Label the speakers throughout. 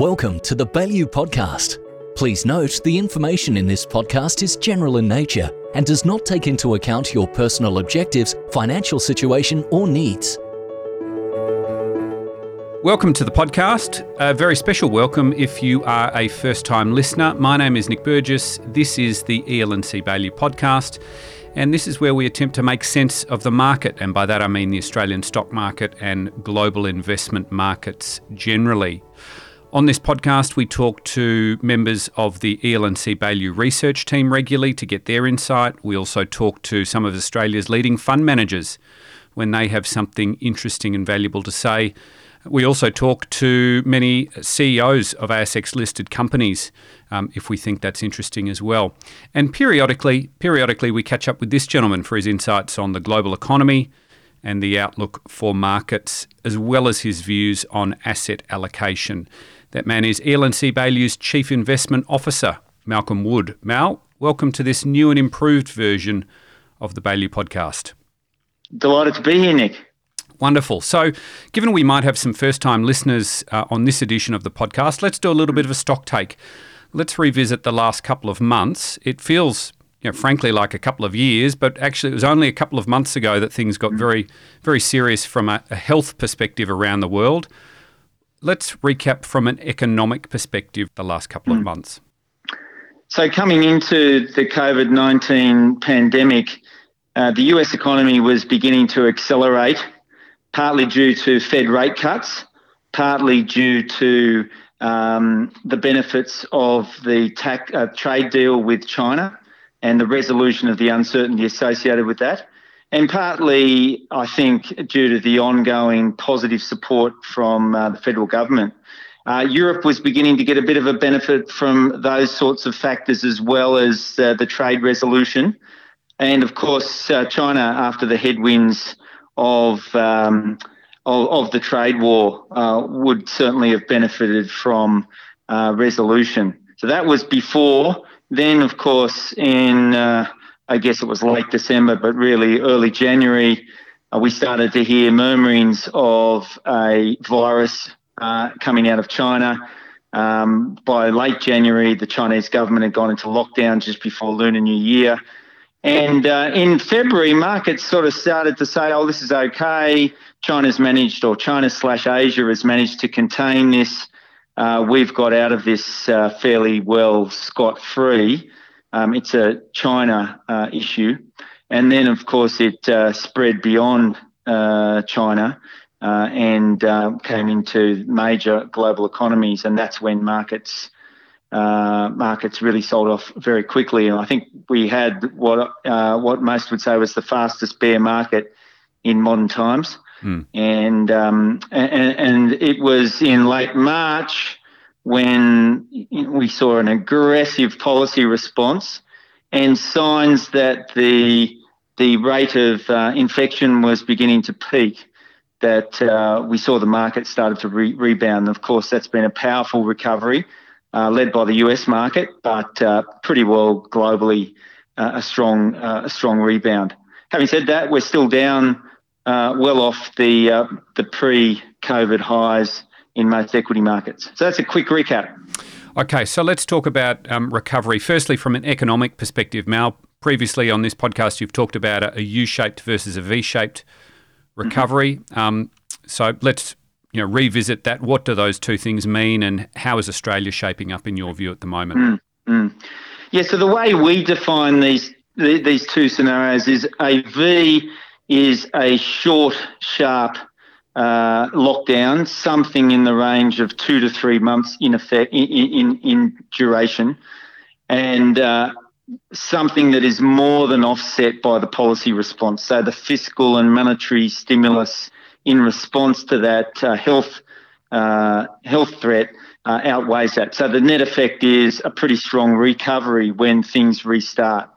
Speaker 1: Welcome to the Baillieu Podcast. Please note the information in this podcast is general in nature and does not take into account your personal objectives, financial situation, or needs.
Speaker 2: Welcome to the podcast. A very special welcome if you are a first time listener. My name is Nick Burgess. This is the EL&C Podcast, and this is where we attempt to make sense of the market, and by that I mean the Australian stock market and global investment markets generally. On this podcast, we talk to members of the EL&C Baillieu Research team regularly to get their insight. We also talk to some of Australia's leading fund managers when they have something interesting and valuable to say. We also talk to many CEOs of ASX listed companies um, if we think that's interesting as well. And periodically, periodically we catch up with this gentleman for his insights on the global economy and the outlook for markets, as well as his views on asset allocation. That man is EL&C Baillieu's Chief Investment Officer, Malcolm Wood. Mal, welcome to this new and improved version of the Baillieu Podcast.
Speaker 3: Delighted to be here, Nick.
Speaker 2: Wonderful. So, given we might have some first time listeners uh, on this edition of the podcast, let's do a little bit of a stock take. Let's revisit the last couple of months. It feels, you know, frankly, like a couple of years, but actually, it was only a couple of months ago that things got very, very serious from a, a health perspective around the world. Let's recap from an economic perspective the last couple of hmm. months.
Speaker 3: So, coming into the COVID 19 pandemic, uh, the US economy was beginning to accelerate partly due to Fed rate cuts, partly due to um, the benefits of the tax, uh, trade deal with China and the resolution of the uncertainty associated with that, and partly, I think, due to the ongoing positive support from uh, the federal government. Uh, Europe was beginning to get a bit of a benefit from those sorts of factors as well as uh, the trade resolution. And of course, uh, China, after the headwinds of um, of, of, the trade war uh, would certainly have benefited from uh, resolution. So that was before. Then, of course, in I guess it was late December, but really early January, uh, we started to hear murmurings of a virus uh, coming out of China. Um, by late January, the Chinese government had gone into lockdown just before Lunar New Year. And uh, in February, markets sort of started to say, oh, this is okay. China's managed, or China slash Asia has managed to contain this. Uh, we've got out of this uh, fairly well scot free. Um, it's a China uh, issue. And then, of course, it uh, spread beyond uh, China and came into major global economies. And that's when markets uh, markets really sold off very quickly. And I think we had what uh, what most would say was the fastest bear market in modern times. Mm. And, um, and and it was in late March when we saw an aggressive policy response and signs that the the rate of uh, infection was beginning to peak. That uh, we saw the market started to re- rebound. Of course, that's been a powerful recovery uh, led by the US market, but uh, pretty well globally uh, a strong uh, a strong rebound. Having said that, we're still down well off the the pre-COVID highs in most equity markets. So that's a quick recap.
Speaker 2: Okay, so let's talk about um, recovery. Firstly, from an economic perspective, Mal. Previously on this podcast, you've talked about a, a U-shaped versus a V-shaped recovery. Mm-hmm. Um, so let's you know, revisit that. What do those two things mean, and how is Australia shaping up in your view at the moment?
Speaker 3: Mm, Yeah, so the way we define these these two scenarios is a V is a short, sharp uh, lockdown, something in the range of two to three months in effect in in, in duration, and uh, something that is more than offset by the policy response. So the fiscal and monetary stimulus in response to that uh, health uh, health threat uh, outweighs that. So the net effect is a pretty strong recovery when things restart.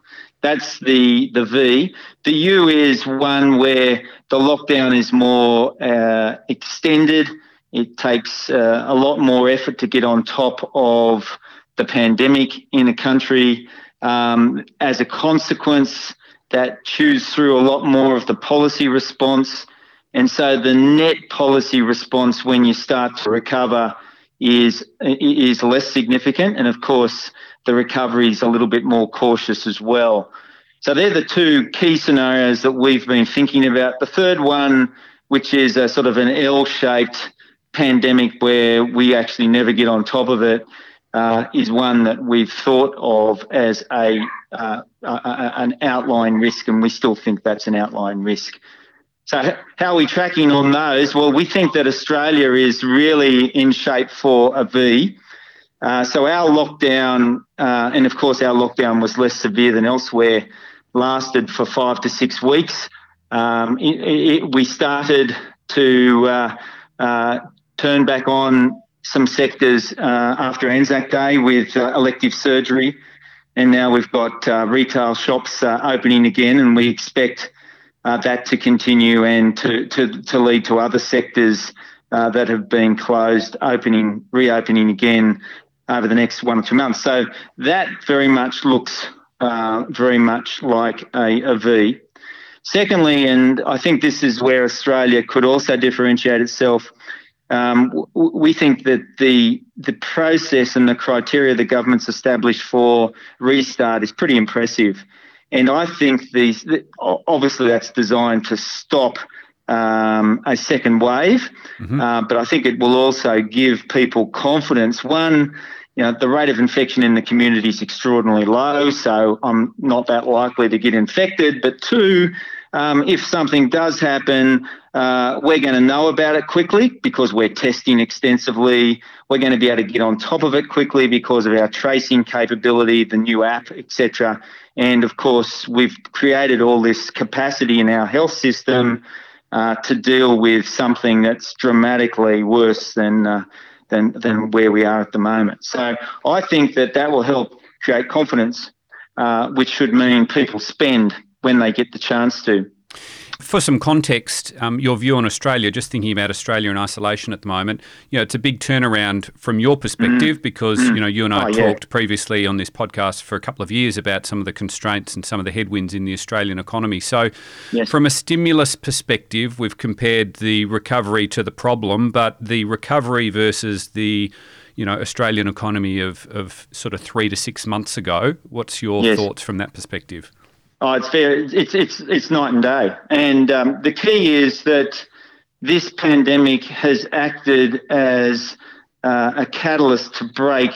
Speaker 3: That's the the V. The U is one where the lockdown is more uh, extended. It takes uh, a lot more effort to get on top of the pandemic in a country. Um, as a consequence, that chews through a lot more of the policy response and so the net policy response when you start to recover is is less significant, and of course the recovery is a little bit more cautious as well. So they're the two key scenarios that we've been thinking about. The third one, which is a sort of an L-shaped pandemic where we actually never get on top of it, uh, is one that we've thought of as a, uh, an outline risk, and we still think that's an outline risk. So how are we tracking on those? Well, we think that Australia is really in shape for a V. Uh, so our lockdown, uh, and of course our lockdown was less severe than elsewhere, lasted for five to six weeks. Um, it, it, we started to uh, uh turn back on some sectors uh, after Anzac Day with elective surgery, and now we've got retail shops opening again, and we expect that to continue and to, to, to lead to other sectors uh, that have been closed opening, reopening again over the next one or two months. So that very much looks uh, very much like a, a V. Secondly, and I think this is where Australia could also differentiate itself. Um, we think that the the process and the criteria the government's established for restart is pretty impressive. And I think these, obviously, that's designed to stop um, a second wave, mm-hmm. uh, but I think it will also give people confidence. One, you know, the rate of infection in the community is extraordinarily low, so I'm not that likely to get infected. But two, um, if something does happen, uh, we're going to know about it quickly because we're testing extensively. We're going to be able to get on top of it quickly because of our tracing capability, the new app, etc. And of course, we've created all this capacity in our health system uh, to deal with something that's dramatically worse than, uh, than, than where we are at the moment. So I think that that will help create confidence, uh, which should mean people spend when they get the chance to.
Speaker 2: For some context, um, your view on Australia, just thinking about Australia in isolation at the moment, you know, it's a big turnaround from your perspective mm. because, mm. you know, you and I oh, talked yeah. previously on this podcast for a couple of years about some of the constraints and some of the headwinds in the Australian economy. So, yes. from a stimulus perspective, we've compared the recovery to the problem, but the recovery versus the you know Australian economy of, of sort of three to six months ago. What's your yes. thoughts from that perspective?
Speaker 3: Oh, it's fair. It's it's it's night and day. And um, the key is that this pandemic has acted as uh, a catalyst to break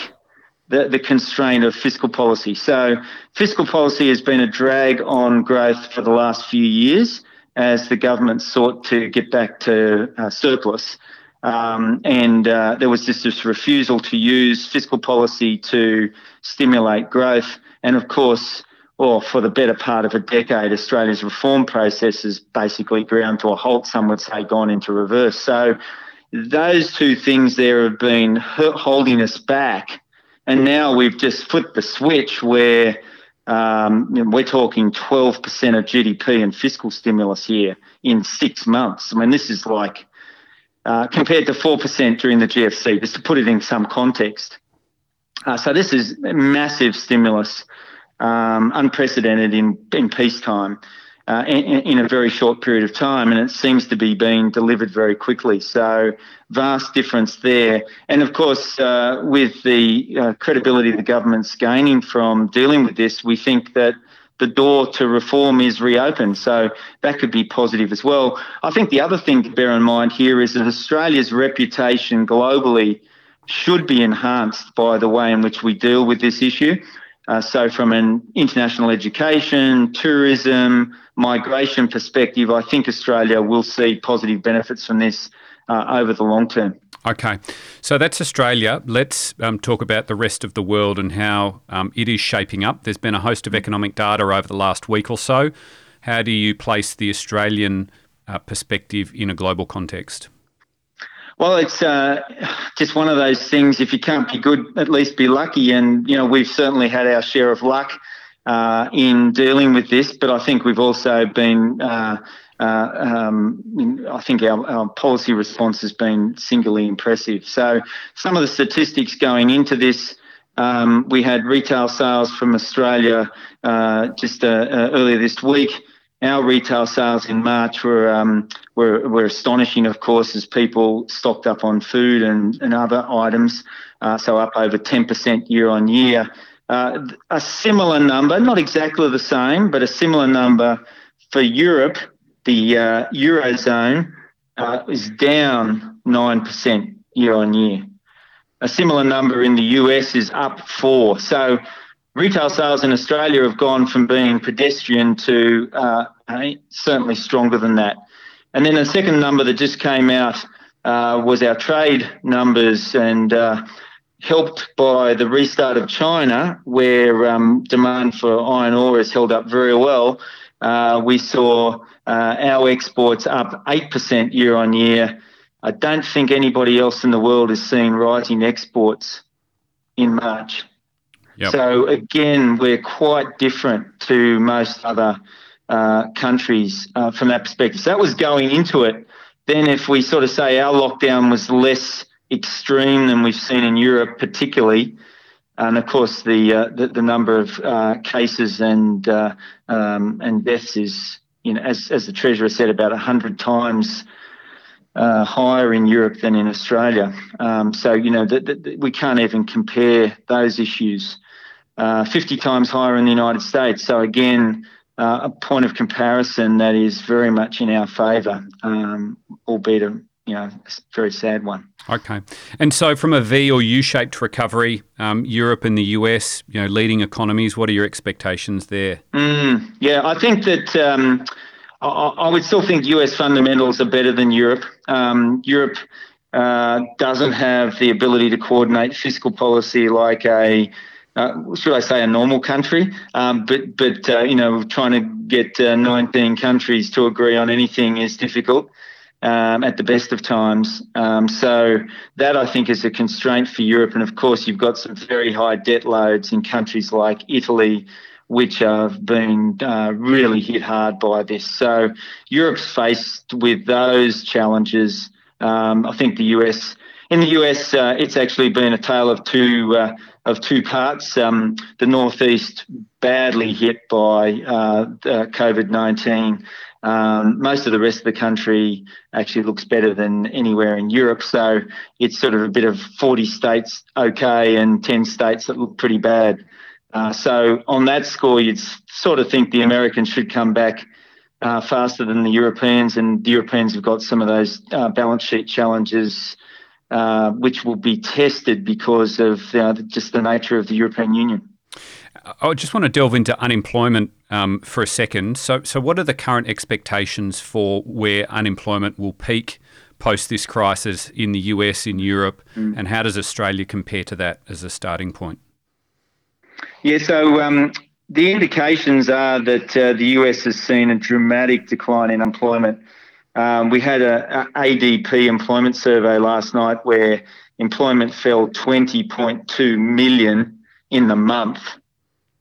Speaker 3: the, the constraint of fiscal policy. So fiscal policy has been a drag on growth for the last few years as the government sought to get back to uh, surplus. Um, and uh, there was just this refusal to use fiscal policy to stimulate growth. And of course, or for the better part of a decade, Australia's reform process has basically ground to a halt, some would say gone into reverse. So those two things there have been holding us back. And now we've just flipped the switch where um, we're talking 12% of GDP and fiscal stimulus here in six months. I mean, this is like uh, compared to 4% during the GFC, just to put it in some context. Uh, so this is massive stimulus um, unprecedented in, in peacetime uh, in, in, a very short period of time, and it seems to be being delivered very quickly. So, vast difference there. And of course, uh, with the uh, credibility the government's gaining from dealing with this, we think that the door to reform is reopened. So that could be positive as well. I think the other thing to bear in mind here is that Australia's reputation globally should be enhanced by the way in which we deal with this issue. Uh, so, from an international education, tourism, migration perspective, I think Australia will see positive benefits from this uh, over the long term.
Speaker 2: Okay, so that's Australia. Let's um, talk about the rest of the world and how um, it is shaping up. There's been a host of economic data over the last week or so. How do you place the Australian uh, perspective in a global context?
Speaker 3: Well, it's uh, just one of those things. If you can't be good, at least be lucky. And, you know, we've certainly had our share of luck uh, in dealing with this, but I think we've also been, uh, uh um, I think our, our, policy response has been singularly impressive. So, some of the statistics going into this. Um, we had retail sales from Australia uh, just uh, earlier this week our retail sales in March were um, were, were astonishing, of course, as people stocked up on food and, and other items, uh, so up over 10% year on year. Uh, a similar number, not exactly the same, but a similar number for Europe, the uh, Eurozone, uh, is down 9% year on year. A similar number in the US is up 4 So retail sales in Australia have gone from being pedestrian to uh, certainly stronger than that. And then the second number that just came out uh, was our trade numbers and uh, helped by the restart of China, where um, demand for iron ore has held up very well. Uh, we saw uh, our exports up 8% year on year. I don't think anybody else in the world has seen rising exports in March. Yep. So again, we're quite different to most other uh, countries uh, from that perspective. So that was going into it. Then, if we sort of say our lockdown was less extreme than we've seen in Europe, particularly, and of course the uh, the, the, number of uh, cases and uh, um, and deaths is, you know, as as the treasurer said, about hundred times uh, higher in Europe than in Australia. Um, so you know we can't even compare those issues. Uh, 50 times higher in the United States. So again, uh, a point of comparison that is very much in our favour, um, albeit a you know very sad one.
Speaker 2: Okay, and so from a V or U-shaped recovery, um, Europe and the US, you know, leading economies. What are your expectations there?
Speaker 3: Mm, yeah, I think that. Um, I, I, would still think US fundamentals are better than Europe. Um, Europe uh, doesn't have the ability to coordinate fiscal policy like a uh, should I say, a normal country. Um, but but uh, you know, trying to get uh, 19 countries to agree on anything is difficult um, at the best of times. Um, so that I think is a constraint for Europe. And of course, you've got some very high debt loads in countries like Italy. Which have been uh, really hit hard by this. So Europe's faced with those challenges. Um, I think the US in the US, uh, it's actually been a tale of two uh, of two parts. Um, the northeast badly hit by uh, COVID nineteen. Um, most of the rest of the country actually looks better than anywhere in Europe. So it's sort of a bit of 40 states okay and 10 states that look pretty bad. Uh, so on that score, you'd sort of think the Americans should come back uh, faster than the Europeans, and the Europeans have got some of those uh, balance sheet challenges uh, which will be tested because of uh, just the nature of the European Union.
Speaker 2: I just want to delve into unemployment um, for a second. So, so what are the current expectations for where unemployment will peak post this crisis in the US, in Europe, mm. and how does Australia compare to that as a starting point?
Speaker 3: Yeah, so um, the indications are that uh, the US has seen a dramatic decline in employment um, we had a, a, ADP employment survey last night where employment fell 20.2 million in the month.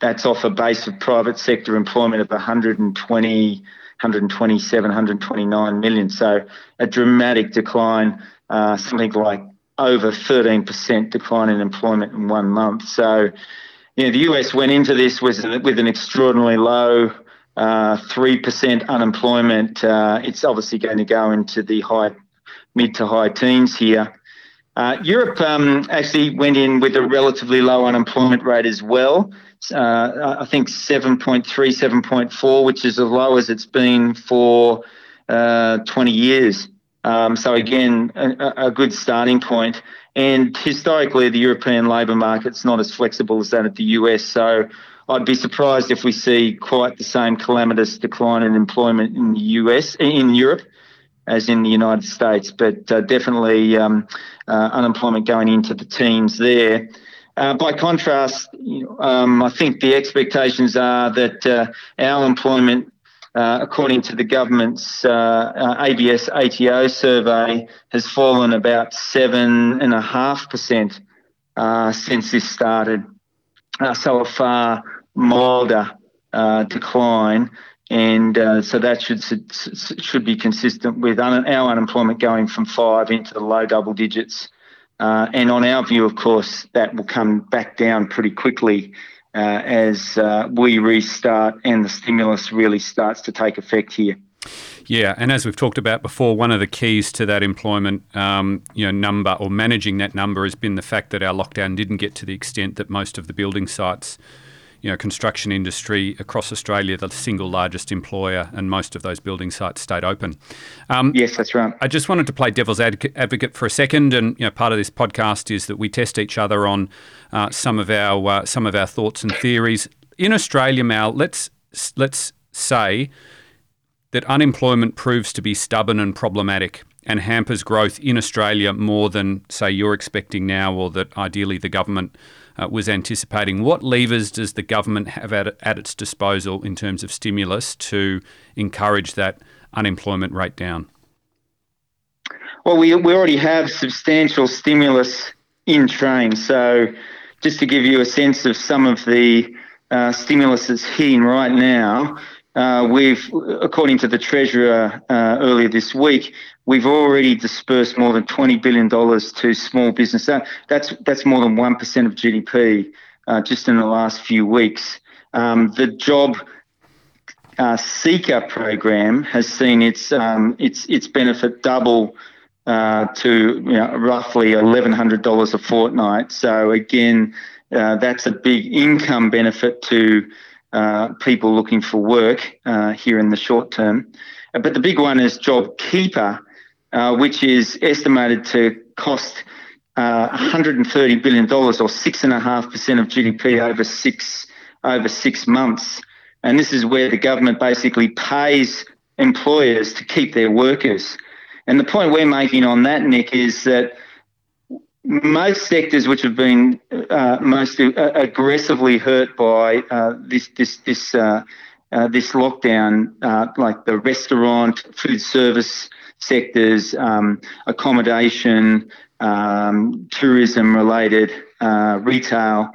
Speaker 3: That's off a base of private sector employment of 120, 127, 129 million. So a dramatic decline, uh, something like over 13% decline in employment in one month. So, you know, the US went into this with, with an extraordinarily low uh, three percent unemployment. Uh, it's obviously going to go into the high, mid to high teens here. Uh, Europe um, actually went in with a relatively low unemployment rate as well. Uh, I think 7.3, 7.4, which is as low as it's been for uh, 20 years. Um, so again, a, a, good starting point. And historically, the European labour market's not as flexible as that of the US. So I'd be surprised if we see quite the same calamitous decline in employment in the US, in Europe, as in the United States, but uh, definitely um, uh, unemployment going into the teens there. Uh, by contrast, um, I think the expectations are that uh, our employment, uh, according to the government's uh, ABS ATO survey, has fallen about seven and a half percent since this started. so far milder uh, decline, and uh, so that should should be consistent with our unemployment going from five into the low double digits. Uh, and on our view, of course, that will come back down pretty quickly as we restart and the stimulus really starts to take effect here.
Speaker 2: Yeah, and as we've talked about before, one of the keys to that employment, um, you know, number or managing that number has been the fact that our lockdown didn't get to the extent that most of the building sites, you know, construction industry across Australia, the single largest employer, and most of those building sites stayed open.
Speaker 3: Um, yes, that's right.
Speaker 2: I just wanted to play devil's advocate for a second, and you know, part of this podcast is that we test each other on uh, some of our uh, some of our thoughts and theories in Australia. Mal, let's let's say that unemployment proves to be stubborn and problematic and hampers growth in Australia more than, say, you're expecting now or that ideally the government uh, was anticipating. What levers does the government have at, at its disposal in terms of stimulus to encourage that unemployment rate down?
Speaker 3: Well, we, we already have substantial stimulus in train. So, just to give you a sense of some of the uh, stimulus that's hitting right now, uh, we've, according to the Treasurer uh, earlier this week, we've already dispersed more than $20 billion to small business. That, that's, that's more than 1% of GDP uh, just in the last few weeks. Um, the job uh, seeker program has seen its, um, its, its benefit double uh, to you know, roughly $1,100 a fortnight. So, again, uh, that's a big income benefit to uh, people looking for work uh, here in the short term. Uh, but the big one is JobKeeper, uh, which is estimated to cost $130 billion or 6.5% of GDP over six, over six months. And this is where the government basically pays employers to keep their workers. And the point we're making on that, Nick, is that most sectors which have been uh, most uh, aggressively hurt by uh, this this this uh, uh this lockdown, uh, like the restaurant, food service sectors, um, accommodation, um, tourism-related retail.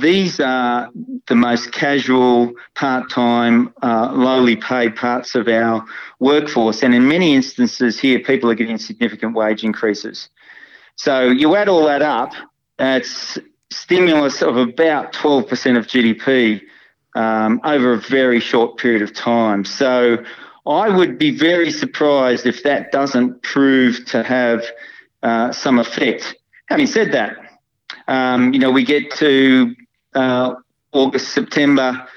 Speaker 3: these are the most casual, part-time, lowly paid parts of our workforce, and in many instances here, people are getting significant wage increases. So you add all that up, it's stimulus of about 12% of GDP um, over a very short period of time. So I would be very surprised if that doesn't prove to have uh, some effect. Having said that, um, you know, we get to uh, August, September.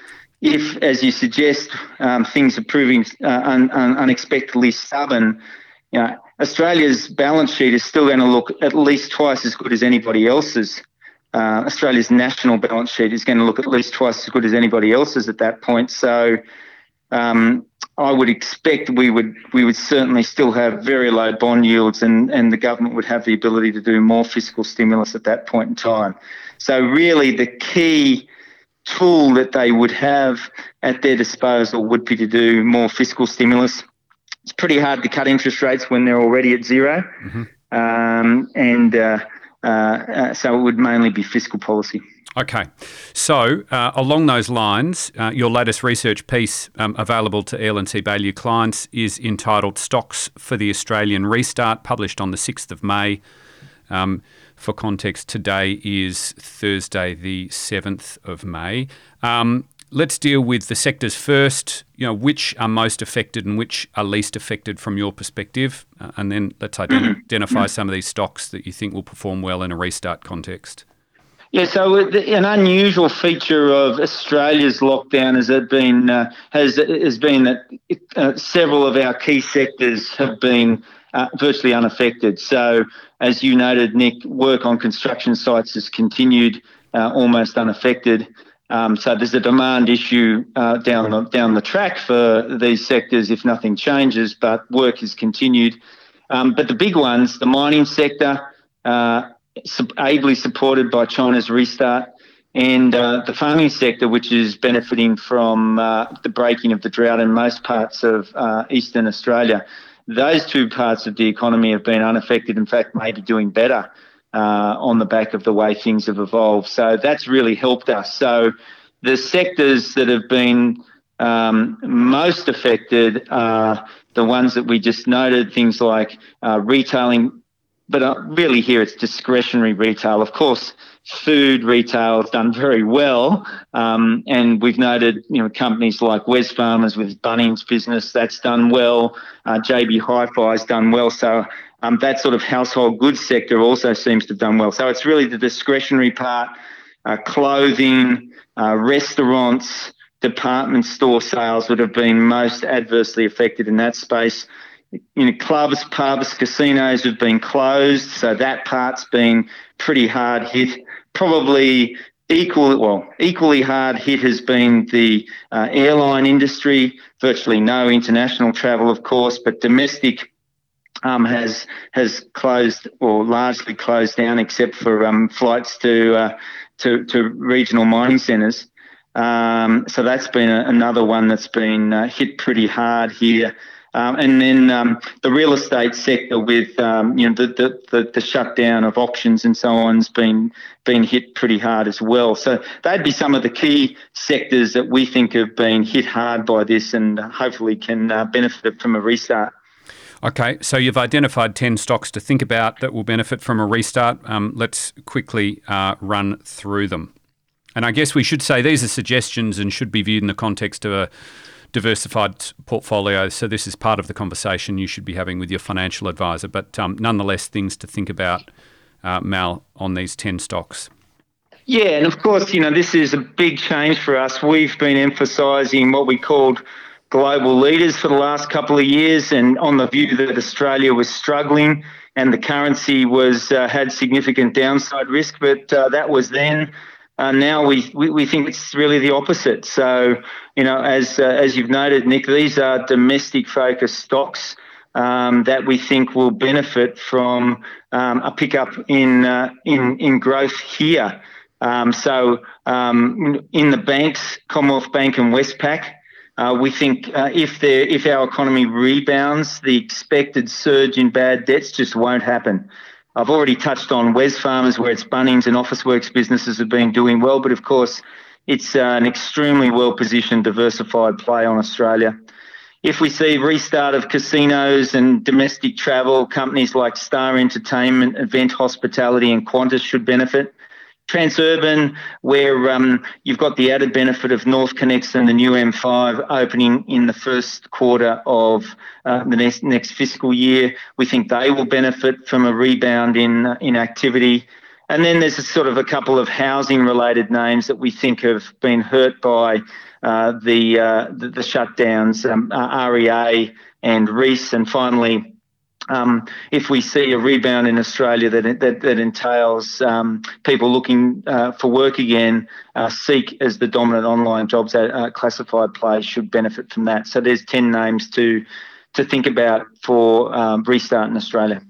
Speaker 3: If, as you suggest, um, things are proving uh, un- un- unexpectedly stubborn, you know, Australia's balance sheet is still going to look at least twice as good as anybody else's. Uh, Australia's national balance sheet is going to look at least twice as good as anybody else's at that point. So um, I would expect we would we would certainly still have very low bond yields, and and the government would have the ability to do more fiscal stimulus at that point in time. So really, the key tool that they would have at their disposal would be to do more fiscal stimulus it's pretty hard to cut interest rates when they're already at 0 mm-hmm. um, and uh, uh, uh, so it would mainly be fiscal policy.
Speaker 2: Okay, so uh, along those lines, uh, your latest research piece um, available to E.L.N.C. Baillieu clients is entitled "Stocks for the Australian Restart," published on the sixth of May. Um, for context, today is Thursday, the seventh of May. Um, let's deal with the sectors first. You know, which are most affected and which are least affected from your perspective, uh, and then let's identify some of these stocks that you think will perform well in a restart context.
Speaker 3: Yeah, so an unusual feature of Australia's lockdown has been uh, has has been that uh, several of our key sectors have been uh, virtually unaffected. So, as you noted, Nick, work on construction sites has continued uh, almost unaffected. Um, so there's a demand issue uh, down the, down the track for these sectors if nothing changes, but work is continued. Um, but the big ones, the mining sector, uh, ably supported by China's restart, and uh, the farming sector, which is benefiting from uh, the breaking of the drought in most parts of uh, eastern Australia. Those two parts of the economy have been unaffected. In fact, maybe doing better on the back of the way things have evolved. So that's really helped us. So the sectors that have been um, most affected are the ones that we just noted, things like uh, retailing but uh, really here it's discretionary retail. Of course, food retail has done very well, um, and we've noted you know companies like Wesfarmers with Bunnings business that's done well. Uh, JB Hi-Fi has done well. So um, that sort of household goods sector also seems to have done well. So it's really the discretionary part, uh, clothing, uh, restaurants, department store sales would have been most adversely affected in that space. You know, clubs, pubs, casinos have been closed, so that part's been pretty hard hit. Probably equal, well, equally hard hit has been the uh, airline industry. Virtually no international travel, of course, but domestic um, has has closed or largely closed down, except for um, flights to, uh, to to regional mining centres. Um, so that's been a, another one that's been uh, hit pretty hard here. Um, and then um, the real estate sector with um, you know the, the, the, the, shutdown of auctions and so on has been been hit pretty hard as well. So they'd be some of the key sectors that we think have been hit hard by this and hopefully can uh, benefit from a restart.
Speaker 2: Okay, so you've identified 10 stocks to think about that will benefit from a restart. Um, let's quickly uh, run through them. And I guess we should say these are suggestions and should be viewed in the context of a diversified portfolio. So this is part of the conversation you should be having with your financial advisor. But um, nonetheless, things to think about, uh, Mal, on these 10 stocks.
Speaker 3: Yeah, and of course, you know, this is a big change for us. We've been emphasising what we called global leaders for the last couple of years and on the view that Australia was struggling and the currency was uh, had significant downside risk, but uh, that was then. Uh, now we, we, we think it's really the opposite. So, you know, as uh, as you've noted, Nick, these are domestic focused stocks um, that we think will benefit from um, a pickup in uh, in in growth here. Um, so, um, in the banks, Commonwealth Bank and Westpac. Uh, we think uh, if if our economy rebounds, the expected surge in bad debts just won't happen. I've already touched on Wesfarmers, where its Bunnings and Officeworks businesses have been doing well, but of course, it's uh, an extremely well positioned, diversified play on Australia. If we see restart of casinos and domestic travel, companies like Star Entertainment, Event Hospitality, and Qantas should benefit. Transurban, where um, you've got the added benefit of NorthConnex and the new M5 opening in the first quarter of uh, the next, next fiscal year. We think they will benefit from a rebound in, in activity. And then there's a sort of a couple of housing related names that we think have been hurt by uh, the, uh, the, the shutdowns, um, uh, REA and Reece, and finally um, if we see a rebound in Australia that that, that entails um, people looking uh, for work again, uh, Seek as the dominant online jobs uh, classified play should benefit from that. So there's ten names to to think about for um, restart in Australia.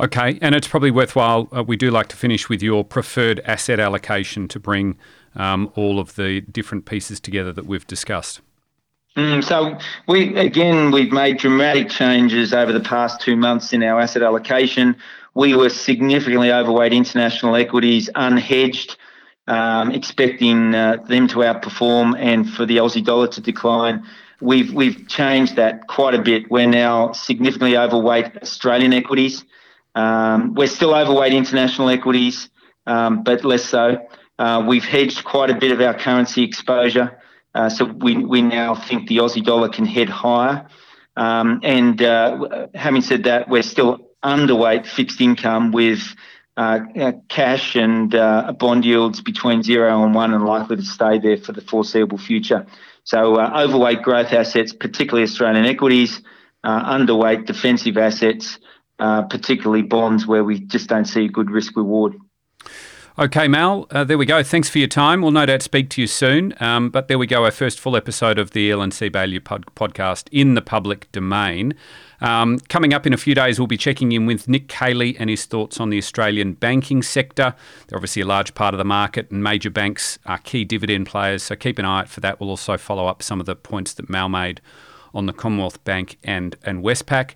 Speaker 2: Okay, and it's probably worthwhile. Uh, we do like to finish with your preferred asset allocation to bring um, all of the different pieces together that we've discussed.
Speaker 3: Mm, so we again we've made dramatic changes over the past two months in our asset allocation. We were significantly overweight international equities, unhedged, um, expecting uh, them to outperform and for the Aussie dollar to decline. We've we've changed that quite a bit. We're now significantly overweight Australian equities. Um, we're still overweight international equities, um, but less so. Uh, we've hedged quite a bit of our currency exposure. Uh, so we, now think the Aussie dollar can head higher. Um, and uh, having said that, we're still underweight fixed income with uh, cash and bond yields between zero and one and likely to stay there for the foreseeable future. So overweight growth assets, particularly Australian equities, underweight defensive assets, particularly bonds where we just don't see a good risk reward.
Speaker 2: Okay, Mal, uh, there we go. Thanks for your time. We'll no doubt speak to you soon. Um, but there we go, our first full episode of the LNC Baillieu pod- podcast in the public domain. Um, coming up in a few days, we'll be checking in with Nick Caley and his thoughts on the Australian banking sector. They're obviously a large part of the market, and major banks are key dividend players. So keep an eye out for that. We'll also follow up some of the points that Mal made on the Commonwealth Bank and, and Westpac.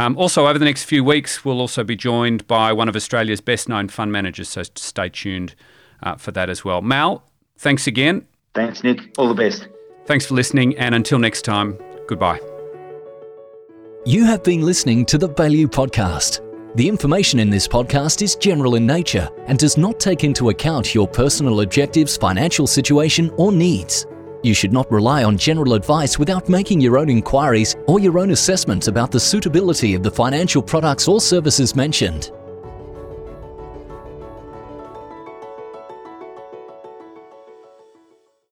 Speaker 2: Um, also, over the next few weeks, we'll also be joined by one of Australia's best known fund managers, so stay tuned uh, for that as well. Mal, thanks again.
Speaker 3: Thanks, Nick. All the best.
Speaker 2: Thanks for listening, and until next time, goodbye.
Speaker 1: You have been listening to the Baillieu Podcast. The information in this podcast is general in nature and does not take into account your personal objectives, financial situation, or needs. You should not rely on general advice without making your own inquiries or your own assessment about the suitability of the financial products or services mentioned.